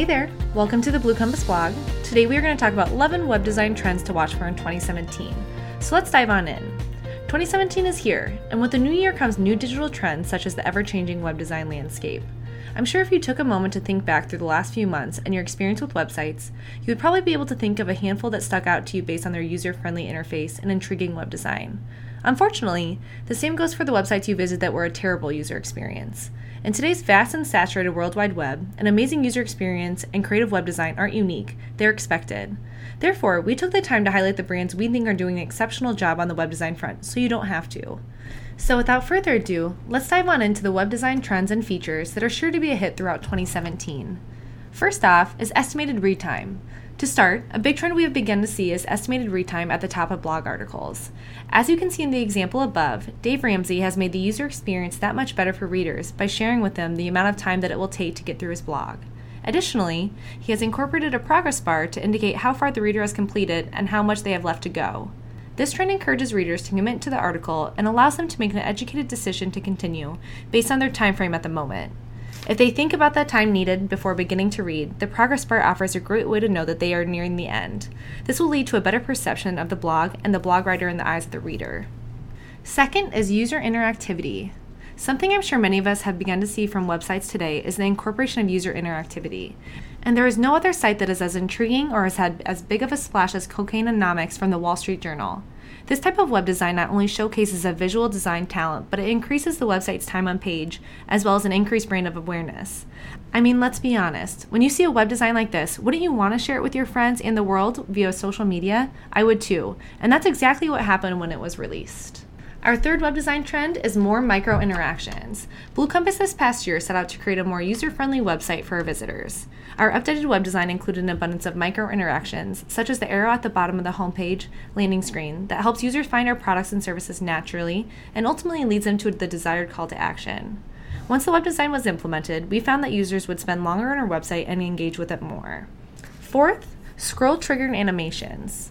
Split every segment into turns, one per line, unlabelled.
Hey there, welcome to the Blue Compass blog. Today we are going to talk about 11 web design trends to watch for in 2017. So let's dive on in. 2017 is here, and with the new year comes new digital trends such as the ever changing web design landscape. I'm sure if you took a moment to think back through the last few months and your experience with websites, you would probably be able to think of a handful that stuck out to you based on their user friendly interface and intriguing web design. Unfortunately, the same goes for the websites you visit that were a terrible user experience. In today's vast and saturated World Wide Web, an amazing user experience and creative web design aren't unique, they're expected. Therefore, we took the time to highlight the brands we think are doing an exceptional job on the web design front so you don't have to. So, without further ado, let's dive on into the web design trends and features that are sure to be a hit throughout 2017. First off is estimated read time. To start, a big trend we have begun to see is estimated read time at the top of blog articles. As you can see in the example above, Dave Ramsey has made the user experience that much better for readers by sharing with them the amount of time that it will take to get through his blog. Additionally, he has incorporated a progress bar to indicate how far the reader has completed and how much they have left to go. This trend encourages readers to commit to the article and allows them to make an educated decision to continue based on their time frame at the moment. If they think about that time needed before beginning to read, the progress bar offers a great way to know that they are nearing the end. This will lead to a better perception of the blog and the blog writer in the eyes of the reader. Second is user interactivity. Something I'm sure many of us have begun to see from websites today is the incorporation of user interactivity. And there is no other site that is as intriguing or has had as big of a splash as Cocainenomics from the Wall Street Journal. This type of web design not only showcases a visual design talent, but it increases the website's time on page, as well as an increased brand of awareness. I mean, let's be honest. When you see a web design like this, wouldn't you want to share it with your friends and the world via social media? I would too. And that's exactly what happened when it was released. Our third web design trend is more micro interactions. Blue Compass this past year set out to create a more user friendly website for our visitors. Our updated web design included an abundance of micro interactions, such as the arrow at the bottom of the homepage landing screen that helps users find our products and services naturally and ultimately leads them to the desired call to action. Once the web design was implemented, we found that users would spend longer on our website and engage with it more. Fourth, scroll triggered animations.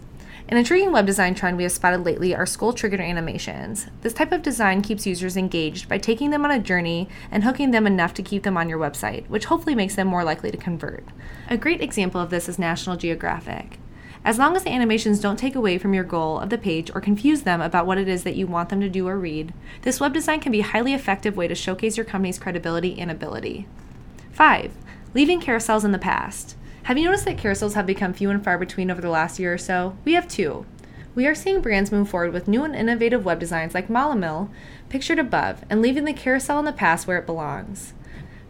An intriguing web design trend we have spotted lately are scroll triggered animations. This type of design keeps users engaged by taking them on a journey and hooking them enough to keep them on your website, which hopefully makes them more likely to convert. A great example of this is National Geographic. As long as the animations don't take away from your goal of the page or confuse them about what it is that you want them to do or read, this web design can be a highly effective way to showcase your company's credibility and ability. 5. Leaving carousels in the past. Have you noticed that carousels have become few and far between over the last year or so? We have two. We are seeing brands move forward with new and innovative web designs like Malamil, pictured above, and leaving the carousel in the past where it belongs.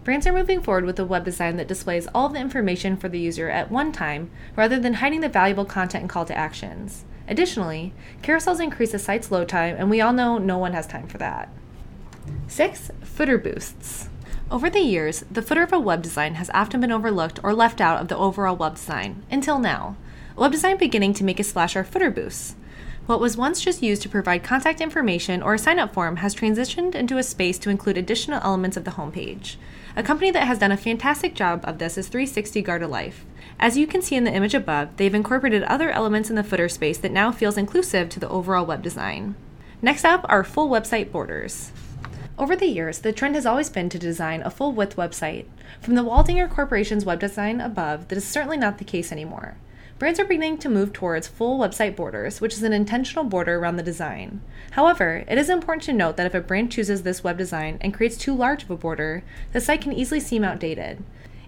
Brands are moving forward with a web design that displays all the information for the user at one time rather than hiding the valuable content and call to actions. Additionally, carousels increase a site's load time, and we all know no one has time for that. 6. Footer boosts. Over the years, the footer of a web design has often been overlooked or left out of the overall web design, until now. Web design beginning to make a splash are footer boosts. What was once just used to provide contact information or a sign up form has transitioned into a space to include additional elements of the homepage. A company that has done a fantastic job of this is 360 Garda Life. As you can see in the image above, they've incorporated other elements in the footer space that now feels inclusive to the overall web design. Next up are full website borders. Over the years, the trend has always been to design a full width website. From the Waldinger Corporation's web design above, that is certainly not the case anymore. Brands are beginning to move towards full website borders, which is an intentional border around the design. However, it is important to note that if a brand chooses this web design and creates too large of a border, the site can easily seem outdated.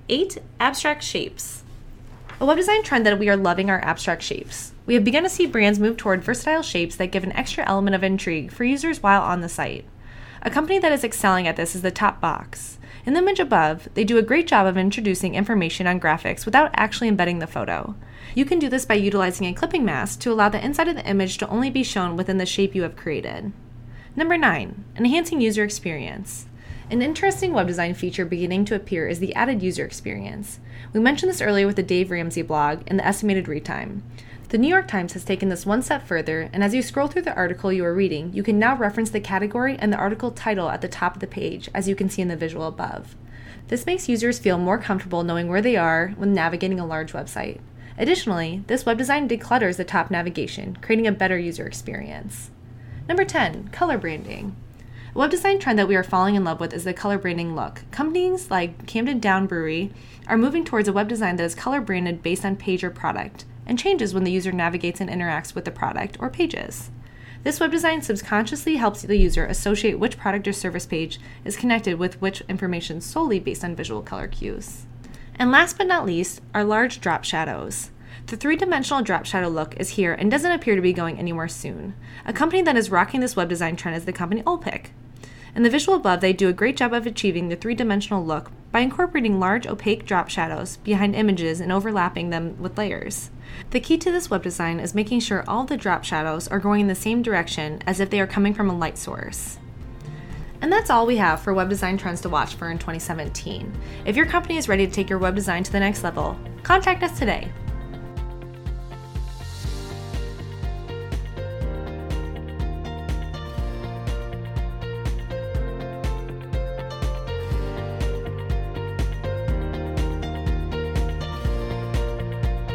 8. Abstract shapes. A web design trend that we are loving are abstract shapes. We have begun to see brands move toward versatile shapes that give an extra element of intrigue for users while on the site. A company that is excelling at this is the Top Box. In the image above, they do a great job of introducing information on graphics without actually embedding the photo. You can do this by utilizing a clipping mask to allow the inside of the image to only be shown within the shape you have created. Number 9. Enhancing user experience. An interesting web design feature beginning to appear is the added user experience. We mentioned this earlier with the Dave Ramsey blog and the estimated read time. The New York Times has taken this one step further, and as you scroll through the article you are reading, you can now reference the category and the article title at the top of the page, as you can see in the visual above. This makes users feel more comfortable knowing where they are when navigating a large website. Additionally, this web design declutters the top navigation, creating a better user experience. Number 10, color branding. A web design trend that we are falling in love with is the color branding look. Companies like Camden Town Brewery are moving towards a web design that is color branded based on page or product and changes when the user navigates and interacts with the product or pages. This web design subconsciously helps the user associate which product or service page is connected with which information solely based on visual color cues. And last but not least are large drop shadows. The three dimensional drop shadow look is here and doesn't appear to be going anywhere soon. A company that is rocking this web design trend is the company Olpic. In the visual above, they do a great job of achieving the three dimensional look by incorporating large opaque drop shadows behind images and overlapping them with layers. The key to this web design is making sure all the drop shadows are going in the same direction as if they are coming from a light source. And that's all we have for web design trends to watch for in 2017. If your company is ready to take your web design to the next level, contact us today